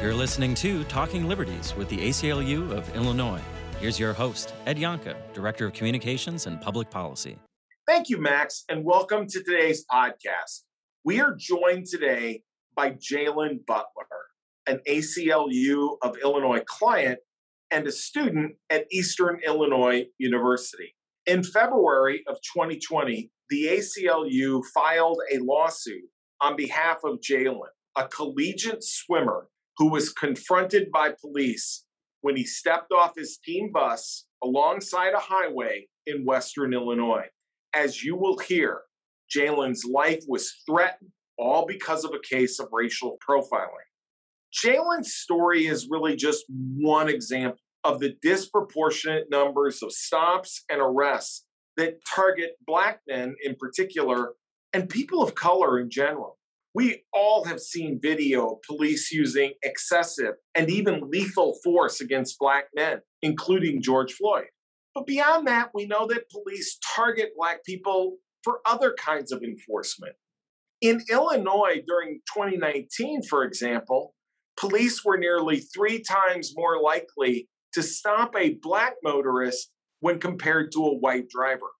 You're listening to Talking Liberties with the ACLU of Illinois. Here's your host, Ed Yohnka, Director of Communications and Public Policy. Thank you, Max, and welcome to today's podcast. We are joined today by Jalen Butler, an ACLU of Illinois client and a student at Eastern Illinois University. In February of 2020, the ACLU filed a lawsuit on behalf of Jalen, a collegiate swimmer who was confronted by police when he stepped off his team bus alongside a highway in Western Illinois. As you will hear, Jalen's life was threatened, all because of a case of racial profiling. Jalen's story is really just one example of the disproportionate numbers of stops and arrests that target Black men in particular and people of color in general. We all have seen video of police using excessive and even lethal force against Black men, including George Floyd. But beyond that, we know that police target Black people for other kinds of enforcement. In Illinois during 2019, for example, police were nearly three times more likely to stop a Black motorist when compared to a white driver.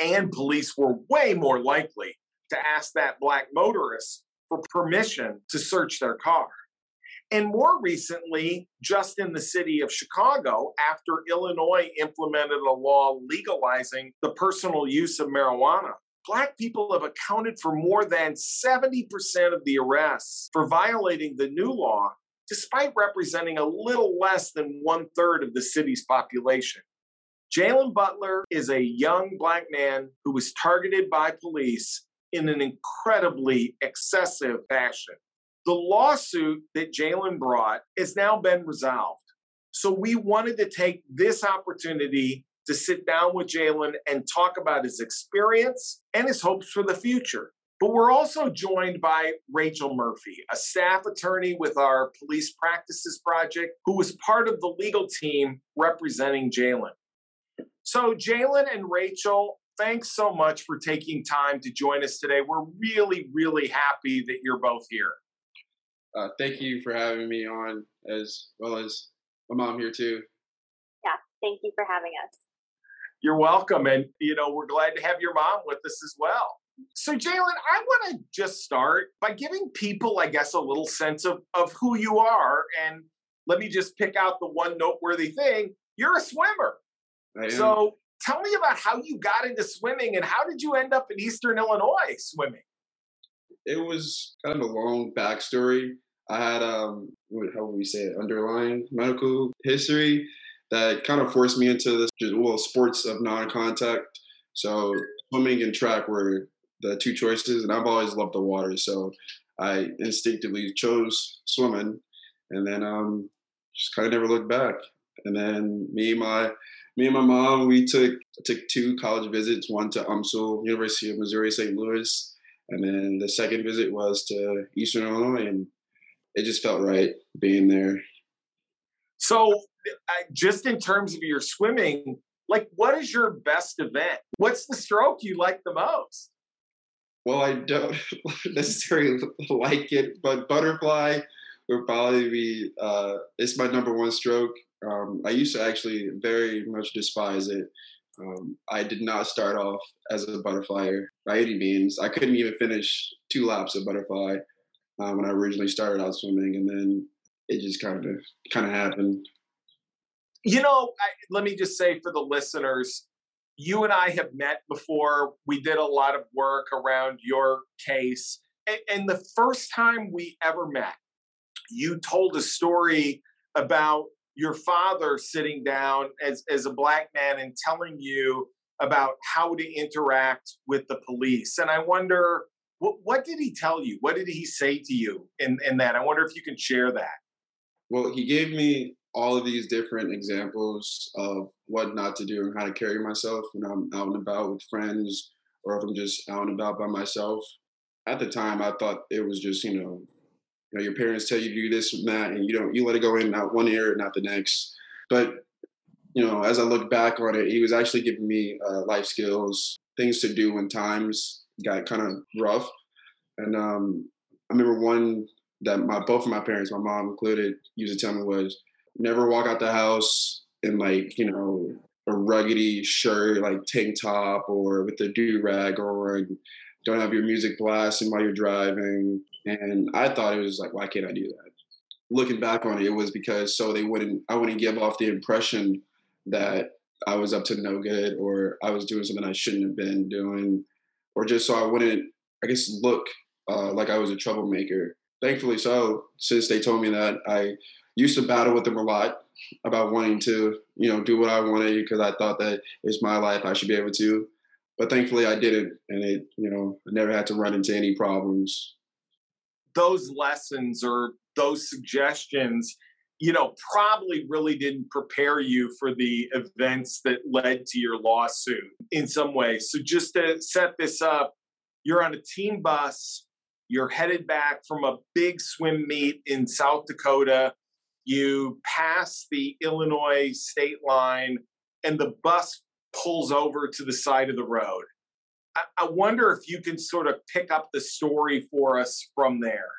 And police were way more likely to ask that Black motorist for permission to search their car. And more recently, just in the city of Chicago, after Illinois implemented a law legalizing the personal use of marijuana, Black people have accounted for more than 70% of the arrests for violating the new law, despite representing a little less than one third of the city's population. Jalen Butler is a young Black man who was targeted by police in an incredibly excessive fashion. The lawsuit that Jalen brought has now been resolved. So we wanted to take this opportunity to sit down with Jalen and talk about his experience and his hopes for the future. But we're also joined by Rachel Murphy, a staff attorney with our Police Practices Project, who was part of the legal team representing Jalen. So, Jalen and Rachel, thanks so much for taking time to join us today. We're really, really happy that you're both here. Uh, thank you for having me on, as well as my mom here too. Yeah, thank you for having us. You're welcome, and you know we're glad to have your mom with us as well. So, Jalen, I want to just start by giving people, I guess, a little sense of of who you are, and let me just pick out the one noteworthy thing: you're a swimmer. So, tell me about how you got into swimming and how did you end up in Eastern Illinois swimming? It was kind of a long backstory. I had um, how would we say it, underlying medical history that kind of forced me into this well sports of non-contact. So swimming and track were the two choices, and I've always loved the water, so I instinctively chose swimming, and then um, just kind of never looked back. And then me, my me and my mom, we took took two college visits, one to UMSL, University of Missouri St. Louis, and then the second visit was to Eastern Illinois, and it just felt right being there. So, just in terms of your swimming, like what is your best event? What's the stroke you like the most? Well, I don't necessarily like it, but butterfly would probably be uh, it's my number one stroke. Um, I used to actually very much despise it. Um, I did not start off as a butterflyer by any means. I couldn't even finish two laps of butterfly uh, when I originally started out swimming, and then it just kind of kind of happened. You know, I, let me just say for the listeners, you and I have met before. We did a lot of work around your case, and, and the first time we ever met, you told a story about your father sitting down as, as a black man and telling you about how to interact with the police. And I wonder, what, what did he tell you? What did he say to you in, in that? I wonder if you can share that. Well, he gave me all of these different examples of what not to do and how to carry myself when I'm out and about with friends or if I'm just out and about by myself. At the time, I thought it was just, you know, you know, your parents tell you to do this and that, and you don't you let it go in not one ear, not the next. But you know, as I look back on it, he was actually giving me uh, life skills, things to do when times got kind of rough. And um, I remember one that my both of my parents, my mom included, used to tell me was never walk out the house in like you know a ruggedy shirt, like tank top, or with a do rag, or don't have your music blasting while you're driving. And I thought it was like, why can't I do that? Looking back on it, it was because so they wouldn't, I wouldn't give off the impression that I was up to no good or I was doing something I shouldn't have been doing, or just so I wouldn't, I guess, look uh, like I was a troublemaker. Thankfully, so since they told me that, I used to battle with them a lot about wanting to, you know, do what I wanted because I thought that it's my life, I should be able to. But thankfully, I didn't, and it, you know, I never had to run into any problems. Those lessons or those suggestions you know, probably really didn't prepare you for the events that led to your lawsuit in some way So, just to set this up, you're on a team bus, you're headed back from a big swim meet in South Dakota. You pass the Illinois state line, and the bus pulls over to the side of the road. I, wonder if you can sort of pick up the story for us from there.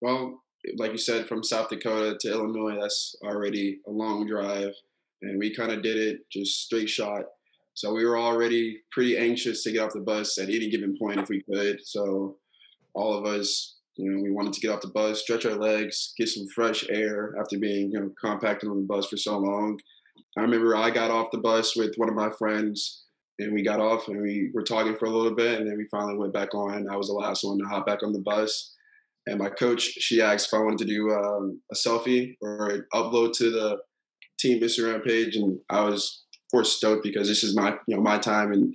Well, like you said, from South Dakota to Illinois, that's already a long drive. And we kind of did it just straight shot. So we were already pretty anxious to get off the bus at any given point if we could. So all of us, you know, we wanted to get off the bus, stretch our legs, get some fresh air after being, you know, compacted on the bus for so long. I remember I got off the bus with one of my friends and we got off and we were talking for a little bit and then we finally went back on. I was the last one to hop back on the bus and my coach she asked if I wanted to do um, a selfie or upload to the team Instagram page, and I was of course stoked because this is my you know my time, and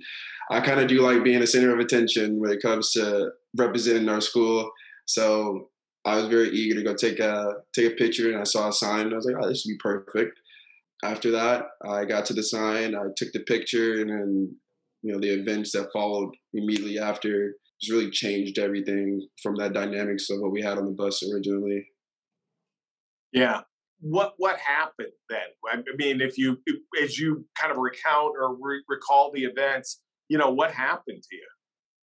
I kind of do like being the center of attention when it comes to representing our school. So I was very eager to go take a take a picture, and I saw a sign, and I was like, oh, this would be perfect. After that, I got to the sign, I took the picture, and then you know the events that followed immediately after just really changed everything from that dynamics of what we had on the bus originally. Yeah. What what happened then? I mean, if you as you kind of recount or re- recall the events, you know what happened to you?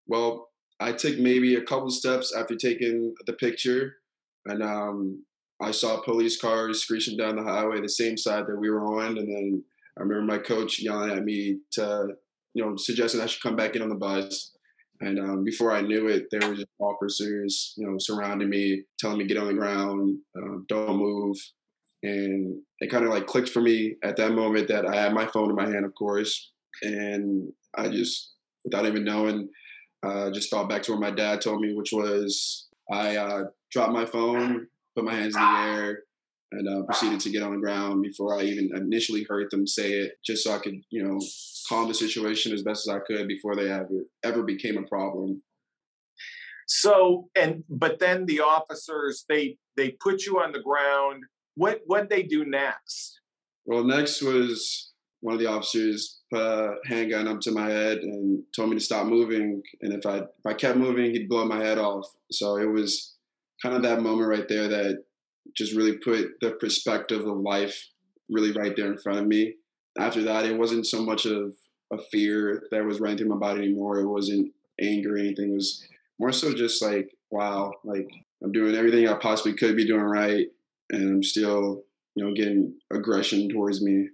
Well, I took maybe a couple steps after taking the picture, and um, I saw police cars screeching down the highway, the same side that we were on, and then I remember my coach yelling at me to, you know, suggesting I should come back in on the bus. And um, before I knew it, there were just officers, you know, surrounding me, telling me get on the ground, uh, don't move. And it kind of like clicked for me at that moment that I had my phone in my hand, of course, and I just, without even knowing, uh, just thought back to what my dad told me, which was I uh, dropped my phone, put my hands in the air, and uh, proceeded to get on the ground before I even initially heard them say it, just so I could, you know, calm the situation as best as I could before they ever ever became a problem. So and but then the officers they they put you on the ground. What what they do next? Well, next was one of the officers put a handgun up to my head and told me to stop moving. And if I if I kept moving, he'd blow my head off. So it was kind of that moment right there that just really put the perspective of life really right there in front of me. After that, it wasn't so much of a fear that was running through my body anymore. It wasn't anger or anything. It was more so just like, wow, like I'm doing everything I possibly could be doing right, and I'm still, you know, getting aggression towards me.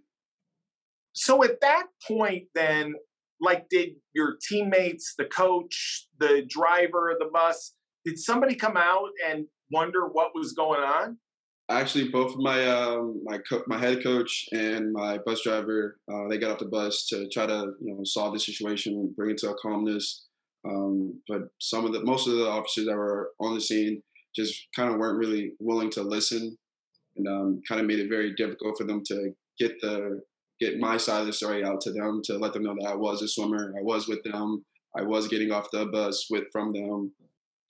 So at that point, then, like, did your teammates, the coach, the driver of the bus, did somebody come out and wonder what was going on? Actually, both my um, my co- my head coach and my bus driver uh, they got off the bus to try to you know solve the situation, and bring it to a calmness. Um, but some of the most of the officers that were on the scene just kind of weren't really willing to listen, and um, kind of made it very difficult for them to get the get my side of the story out to them to let them know that I was a swimmer, I was with them, I was getting off the bus with from them.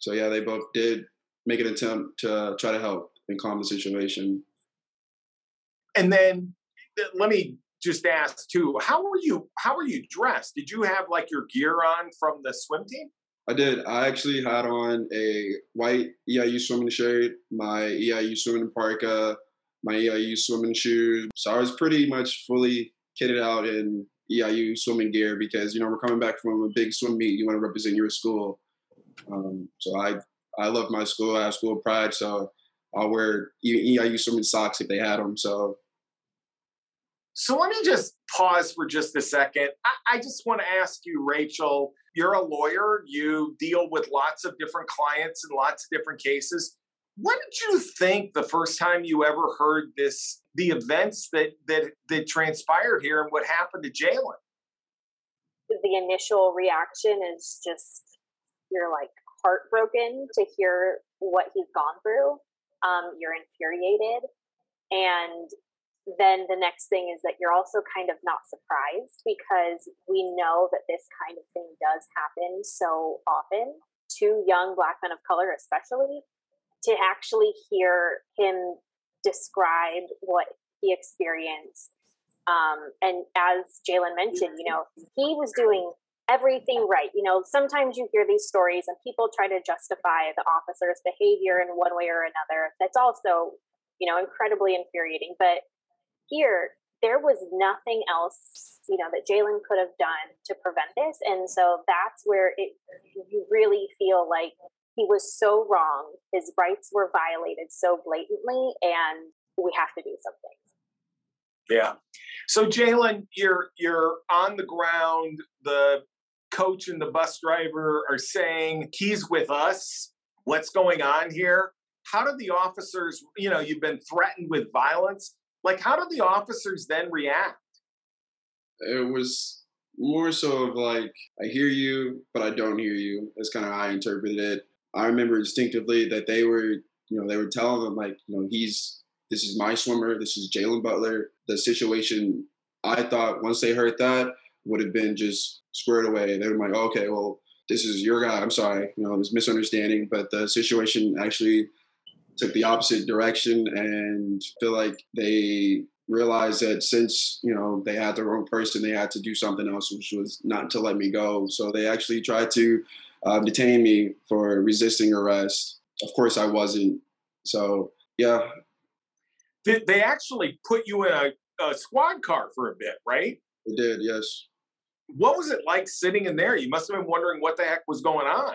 So yeah, they both did make an attempt to try to help and calm the situation. And then let me just ask too, how were you how were you dressed? Did you have like your gear on from the swim team? I did. I actually had on a white EIU swimming shirt, my EIU swimming parka, my EIU swimming shoes. So I was pretty much fully kitted out in EIU swimming gear because you know we're coming back from a big swim meet. You want to represent your school. Um, so I I love my school. I have school pride, so I'll wear EIU swimming socks if they had them. So, so let me just pause for just a second. I, I just want to ask you, Rachel. You're a lawyer. You deal with lots of different clients and lots of different cases. What did you think the first time you ever heard this, the events that that that transpired here, and what happened to Jalen? The initial reaction is just you're like heartbroken to hear what he's gone through. Um, you're infuriated, and then the next thing is that you're also kind of not surprised because we know that this kind of thing does happen so often to young black men of color especially to actually hear him describe what he experienced. Um, and as Jalen mentioned, you know, he was doing everything right. You know, sometimes you hear these stories and people try to justify the officer's behavior in one way or another. That's also, you know, incredibly infuriating. But here, there was nothing else, you know, that Jalen could have done to prevent this. And so that's where it you really feel like he was so wrong. His rights were violated so blatantly, and we have to do something. Yeah. So Jalen, you're you're on the ground. The coach and the bus driver are saying he's with us. What's going on here? How do the officers, you know, you've been threatened with violence. Like, how do the officers then react? It was more so of like, I hear you, but I don't hear you. That's kind of how I interpreted it. I remember instinctively that they were, you know, they were telling them like, you know, he's this is my swimmer, this is Jalen Butler. The situation I thought once they heard that would have been just squared away. They were like, okay, well, this is your guy. I'm sorry, you know, this misunderstanding, but the situation actually took the opposite direction and feel like they realized that since you know they had the wrong person they had to do something else which was not to let me go so they actually tried to uh, detain me for resisting arrest. Of course, I wasn't. So yeah. They actually put you in a, a squad car for a bit, right? They did, yes. What was it like sitting in there? You must have been wondering what the heck was going on.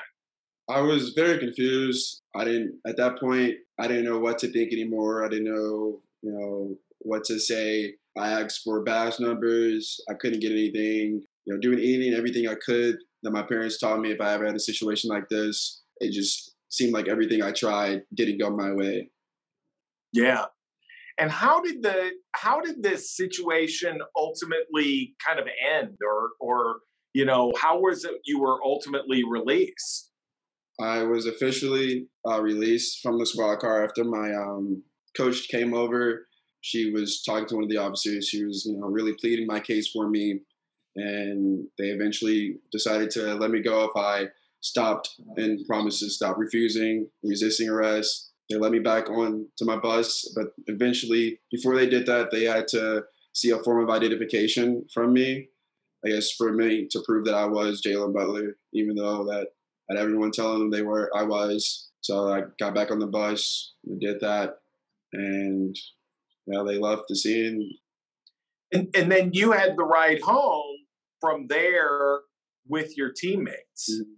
I was very confused. I didn't at that point. I didn't know what to think anymore. I didn't know, you know, what to say. I asked for badge numbers. I couldn't get anything. You know, doing anything, everything I could that my parents taught me if I ever had a situation like this. It just seemed like everything I tried didn't go my way. Yeah. And how did the how did this situation ultimately kind of end or or you know, how was it you were ultimately released? I was officially uh, released from the squad car after my um, coach came over. She was talking to one of the officers. She was, you know, really pleading my case for me and they eventually decided to let me go if I stopped and promised to stop refusing, resisting arrest. They let me back on to my bus, but eventually, before they did that, they had to see a form of identification from me. I guess for me to prove that I was Jalen Butler, even though that had everyone telling them they were, I was. So I got back on the bus, we did that, and yeah, they left the scene. And, and then you had the ride home from there with your teammates. Mm-hmm.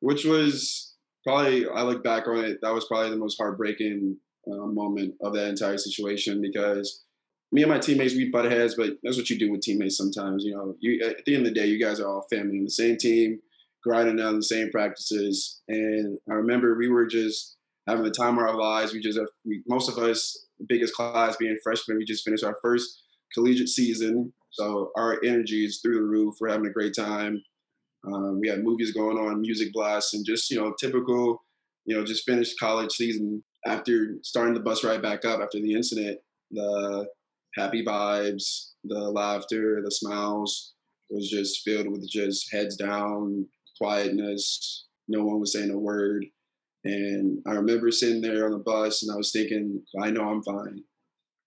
Which was probably, I look back on it, that was probably the most heartbreaking uh, moment of that entire situation because me and my teammates, we butt heads, but that's what you do with teammates sometimes. You know, you at the end of the day, you guys are all family in the same team, grinding down the same practices. And I remember we were just having the time of our lives. We just, we, most of us, biggest class being freshmen, we just finished our first collegiate season. So our energy is through the roof. We're having a great time. Um, we had movies going on, music blasts, and just you know typical, you know, just finished college season. After starting the bus ride back up after the incident, the happy vibes, the laughter, the smiles was just filled with just heads down, quietness. No one was saying a word. And I remember sitting there on the bus and I was thinking, I know I'm fine,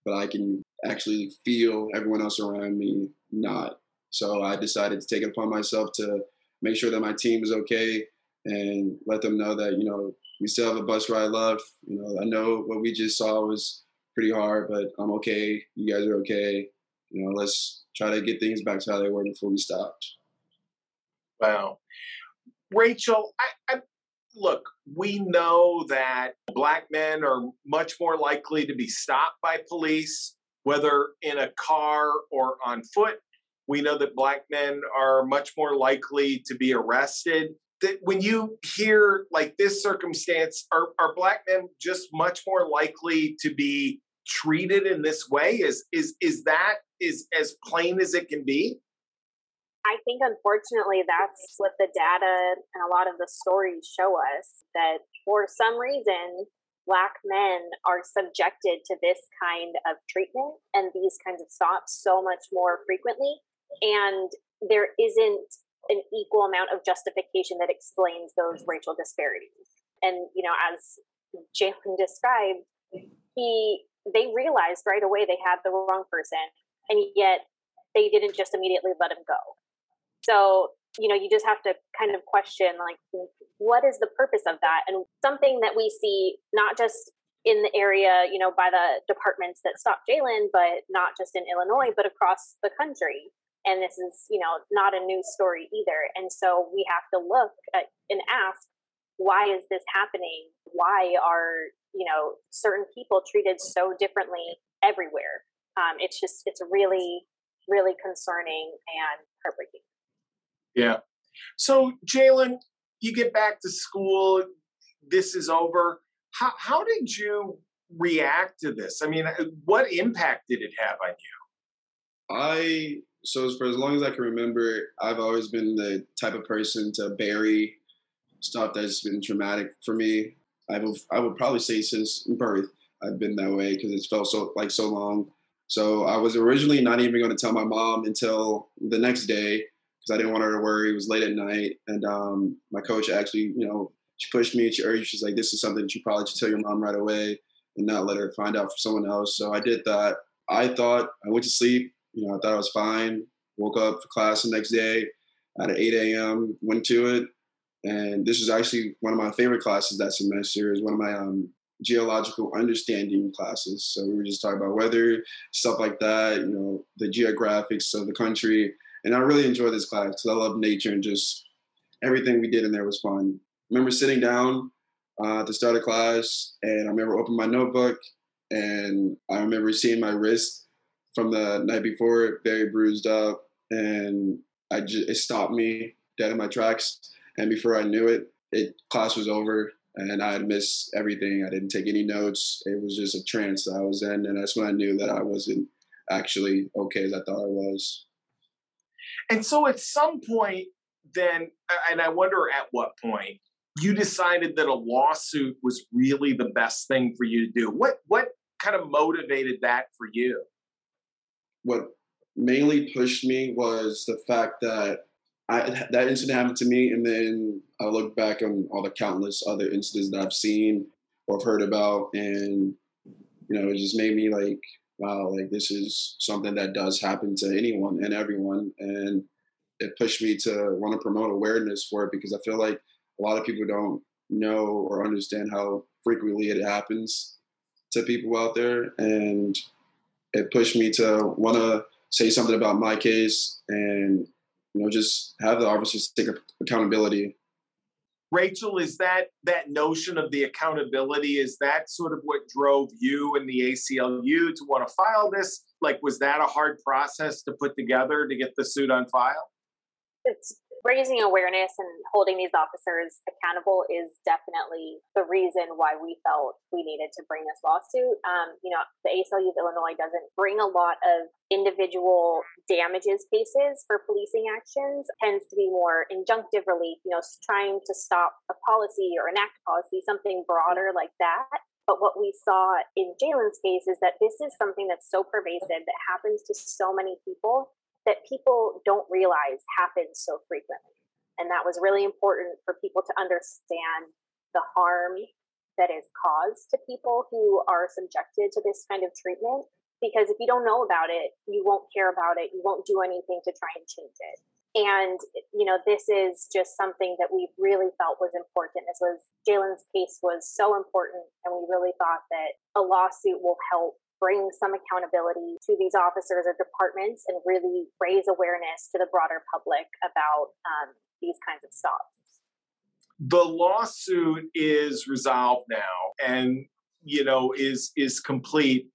but I can actually feel everyone else around me not. So I decided to take it upon myself to make sure that my team is okay and let them know that, you know, we still have a bus ride left. You know, I know what we just saw was pretty hard, but I'm okay. You guys are okay. You know, let's try to get things back to how they were before we stopped. Wow. Rachel, I, I look, we know that black men are much more likely to be stopped by police, whether in a car or on foot. We know that black men are much more likely to be arrested. That when you hear like this circumstance, are, are black men just much more likely to be treated in this way? Is is is that is as plain as it can be? I think unfortunately that's what the data and a lot of the stories show us that for some reason black men are subjected to this kind of treatment and these kinds of stops so much more frequently and there isn't an equal amount of justification that explains those racial disparities and you know as jalen described he they realized right away they had the wrong person and yet they didn't just immediately let him go so, you know, you just have to kind of question like, what is the purpose of that? And something that we see not just in the area, you know, by the departments that stopped Jalen, but not just in Illinois, but across the country. And this is, you know, not a new story either. And so we have to look at, and ask, why is this happening? Why are, you know, certain people treated so differently everywhere? Um, it's just, it's really, really concerning and heartbreaking. Yeah. So, Jalen, you get back to school. This is over. How how did you react to this? I mean, uh, what impact did it have on you? I so for as long as I can remember, I've always been the type of person to bury stuff that's been traumatic for me. I would I would probably say since birth I've been that way because it's felt so like so long. So I was originally not even going to tell my mom until the next day because I didn't want her to worry. It was late at night, and um, my coach actually, you know, she pushed me. She urged. She's like, "This is something that you probably should tell your mom right away, and not let her find out from someone else." So I did that. I thought I went to sleep. You know, I thought I was fine. Woke up for class the next day at 8 a.m. Went to it, and this was actually one of my favorite classes that semester. Is one of my um, geological understanding classes. So we were just talking about weather, stuff like that. You know, the geographics of the country and I really enjoyed this class because I love nature and just everything we did in there was fun. I remember sitting down uh, to start a class, and I remember opening my notebook, and I remember seeing my wrist from the night before, very bruised up, and I just, it stopped me dead in my tracks. And before I knew it, it class was over, and I had missed everything. I didn't take any notes. It was just a trance that I was in, and that's when I knew that I wasn't actually okay as I thought I was. And so at some point, then, and I wonder at what point, you decided that a lawsuit was really the best thing for you to do. What what kind of motivated that for you? What mainly pushed me was the fact that I, that incident happened to me, and then I look back on all the countless other incidents that I've seen or have heard about, and you know, it just made me like wow, like this is something that does happen to anyone and everyone. And it pushed me to want to promote awareness for it because I feel like a lot of people don't know or understand how frequently it happens to people out there. And it pushed me to want to say something about my case and, you know, just have the officers take accountability Rachel, is that that notion of the accountability? Is that sort of what drove you and the ACLU to want to file this? Like, was that a hard process to put together to get the suit on file? It's raising awareness and holding these officers accountable is definitely the reason why we felt we needed to bring this lawsuit. Um, you know, the ACLU of Illinois doesn't bring a lot of individual damages cases for policing actions. It tends to be more injunctive relief, you know, trying to stop a policy or enact a policy, something broader like that. But what we saw in Jalen's case is that this is something that's so pervasive that happens to so many people that people don't realize happens so frequently. And that was really important for people to understand the harm that is caused to people who are subjected to this kind of treatment. Because if you don't know about it, you won't care about it, you won't do anything to try and change it. And, you know, this is just something that we really felt was important. This was Jalen's case was so important, and we really thought that a lawsuit will help bring some accountability to these officers or departments and really raise awareness to the broader public about um, these kinds of stops. the lawsuit is resolved now and you know is is complete.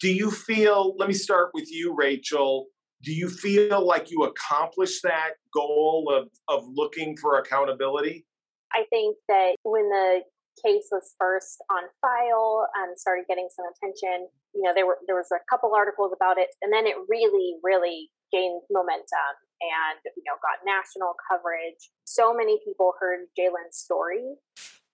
Do you feel let me start with you rachel. Do you feel like you accomplished that goal of of looking for accountability? I think that when the case was first on file and started getting some attention. You know there were there was a couple articles about it and then it really really gained momentum and you know got national coverage. So many people heard jalen's story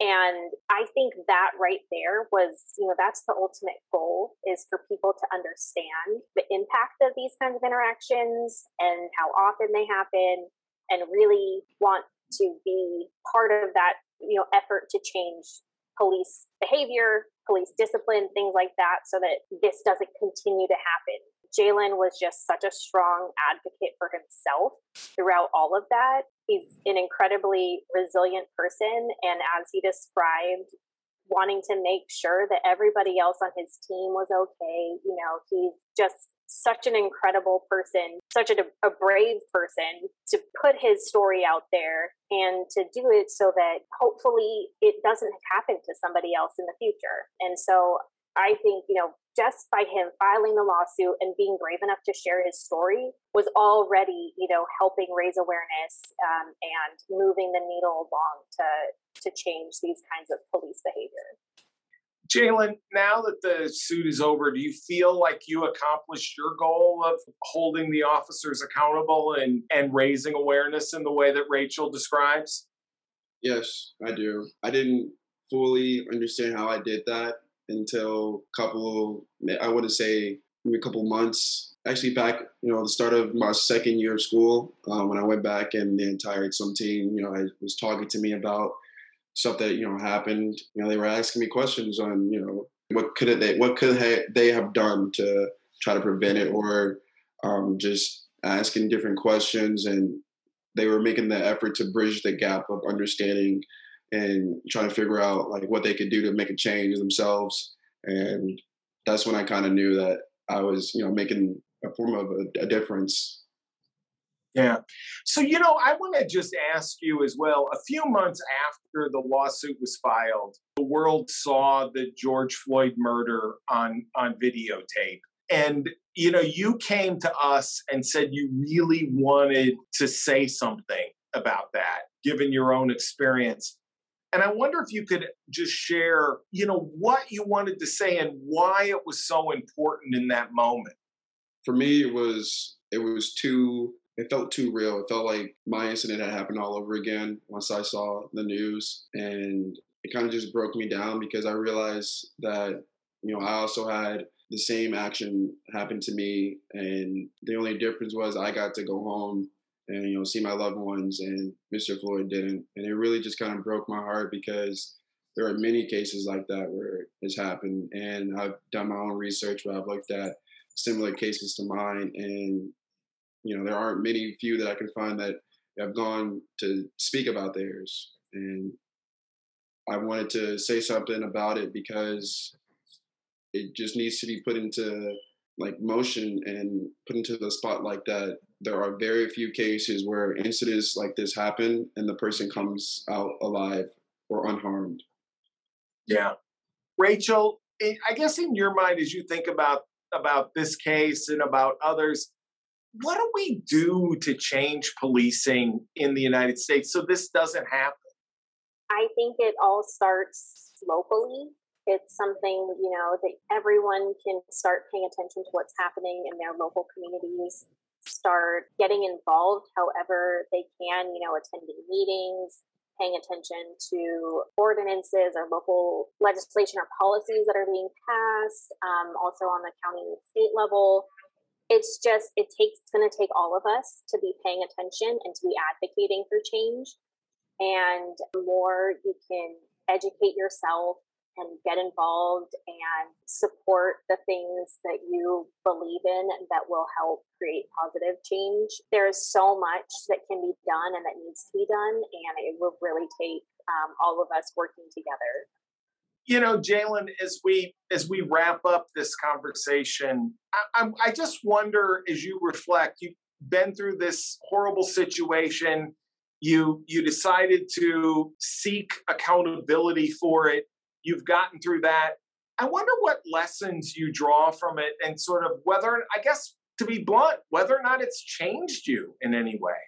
and i think that right there was you know that's the ultimate goal is for people to understand the impact of these kinds of interactions and how often they happen and really want to be part of that you know effort to change police behavior police discipline things like that so that this doesn't continue to happen Jalen was just such a strong advocate for himself throughout all of that. He's an incredibly resilient person. And as he described, wanting to make sure that everybody else on his team was okay, you know, he's just such an incredible person, such a, a brave person to put his story out there and to do it so that hopefully it doesn't happen to somebody else in the future. And so I think, you know, just by him filing the lawsuit and being brave enough to share his story was already, you know, helping raise awareness um, and moving the needle along to to change these kinds of police behavior. Jalen, now that the suit is over, do you feel like you accomplished your goal of holding the officers accountable and, and raising awareness in the way that Rachel describes? Yes, I do. I didn't fully understand how I did that until a couple, I wouldn't say maybe a couple months. Actually, back, you know, the start of my second year of school, um, when I went back and the entire some team, you know, I was talking to me about stuff that you know happened. You know, they were asking me questions on, you know, what could they, what could they have done to try to prevent it, or um, just asking different questions, and they were making the effort to bridge the gap of understanding and trying to figure out like what they could do to make a change themselves. And that's when I kind of knew that I was, you know, making a form of a, a difference. Yeah. So, you know, I want to just ask you as well. A few months after the lawsuit was filed, the world saw the George Floyd murder on on videotape. And you know, you came to us and said you really wanted to say something about that, given your own experience. And I wonder if you could just share, you know, what you wanted to say and why it was so important in that moment. For me, it was it was too it felt too real. It felt like my incident had happened all over again once I saw the news and it kind of just broke me down because I realized that, you know, I also had the same action happen to me and the only difference was I got to go home and you know see my loved ones and mr floyd didn't and it really just kind of broke my heart because there are many cases like that where it's happened and i've done my own research where i've looked at similar cases to mine and you know there aren't many few that i can find that have gone to speak about theirs and i wanted to say something about it because it just needs to be put into like motion and put into the spotlight that there are very few cases where incidents like this happen and the person comes out alive or unharmed. Yeah. Rachel, I guess in your mind as you think about about this case and about others, what do we do to change policing in the United States so this doesn't happen? I think it all starts locally it's something you know that everyone can start paying attention to what's happening in their local communities start getting involved however they can you know attending meetings paying attention to ordinances or local legislation or policies that are being passed um, also on the county and state level it's just it takes it's going to take all of us to be paying attention and to be advocating for change and more you can educate yourself and get involved and support the things that you believe in that will help create positive change. There's so much that can be done and that needs to be done, and it will really take um, all of us working together. You know, Jalen, as we as we wrap up this conversation, I, I, I just wonder as you reflect, you've been through this horrible situation You you decided to seek accountability for it. You've gotten through that. I wonder what lessons you draw from it and sort of whether I guess to be blunt, whether or not it's changed you in any way.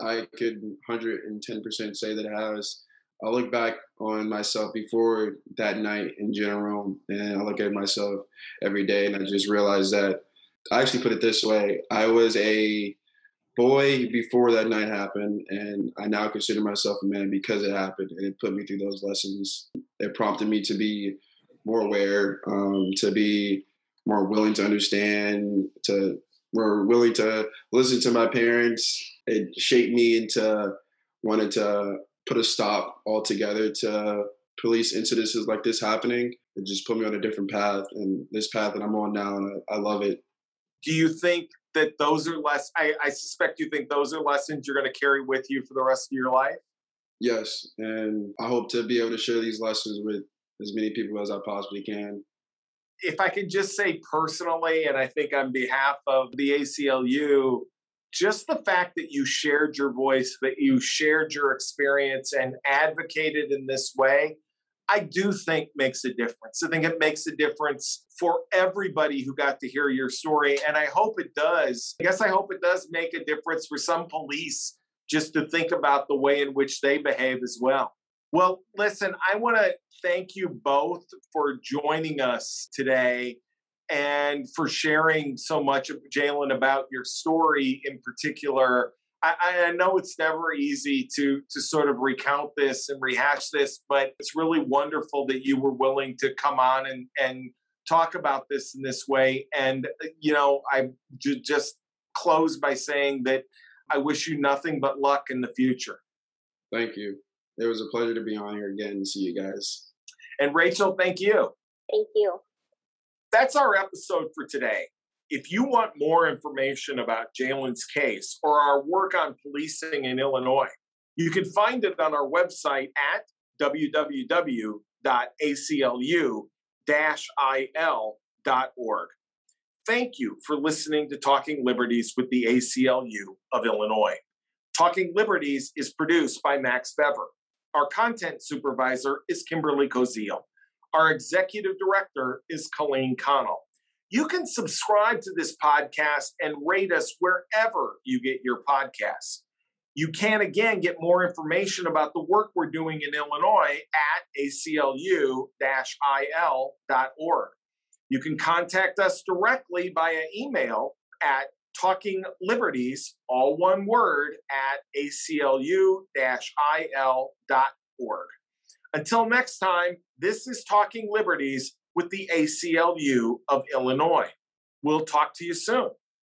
I could 110% say that it has. I look back on myself before that night in general, and I look at myself every day, and I just realized that I actually put it this way I was a boy before that night happened, and I now consider myself a man because it happened, and it put me through those lessons. It prompted me to be more aware, um, to be more willing to understand, to more willing to listen to my parents. It shaped me into wanting to put a stop altogether to police incidences like this happening. and just put me on a different path, and this path that I'm on now, and I, I love it. Do you think that those are less? I, I suspect you think those are lessons you're going to carry with you for the rest of your life. Yes, and I hope to be able to share these lessons with as many people as I possibly can. If I could just say personally, and I think on behalf of the ACLU, just the fact that you shared your voice, that you shared your experience and advocated in this way, I do think makes a difference. I think it makes a difference for everybody who got to hear your story. And I hope it does. I guess I hope it does make a difference for some police just to think about the way in which they behave as well. Well, listen, I want to thank you both for joining us today and for sharing so much, Jalen, about your story in particular. I, I, know it's never easy to to sort of recount this and rehash this, but it's really wonderful that you were willing to come on and and talk about this in this way. And you know, I j- just close by saying that I wish you nothing but luck in the future. Thank you. It was a pleasure to be on here again and see you guys. And Rachel, thank you. Thank you. That's our episode for today. If you want more information about Jalen's case or our work on policing in Illinois, you can find it on our website at www.aclu-il.org. Thank you for listening to Talking Liberties with the ACLU of Illinois. Talking Liberties is produced by Max Bever. Our content supervisor is Kimberly Koziel. Our executive director is Colleen Connell. You can subscribe to this podcast and rate us wherever you get your podcasts. You can again get more information about the work we're doing in Illinois at aclu-il.org. You can contact us directly via email at talkingliberties, all one word, at aclu-il.org. Until next time, this is Talking Liberties with the ACLU of Illinois. We'll talk to you soon.